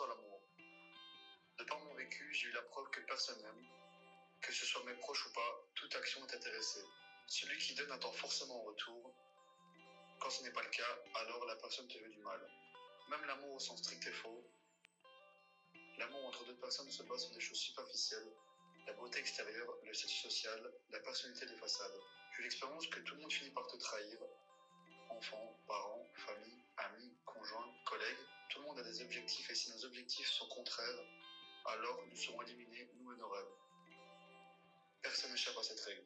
l'amour. De par mon vécu, j'ai eu la preuve que personne n'aime. Que ce soit mes proches ou pas, toute action est intéressée. Celui qui donne attend forcément en retour. Quand ce n'est pas le cas, alors la personne te veut du mal. Même l'amour au sens strict est faux. L'amour entre deux personnes se base sur des choses superficielles. La beauté extérieure, le statut social, la personnalité des façades. J'ai l'expérience que tout le monde finit par te trahir, tout le monde a des objectifs et si nos objectifs sont contraires, alors nous serons éliminés, nous et nos rêves. Personne n'échappe à cette règle.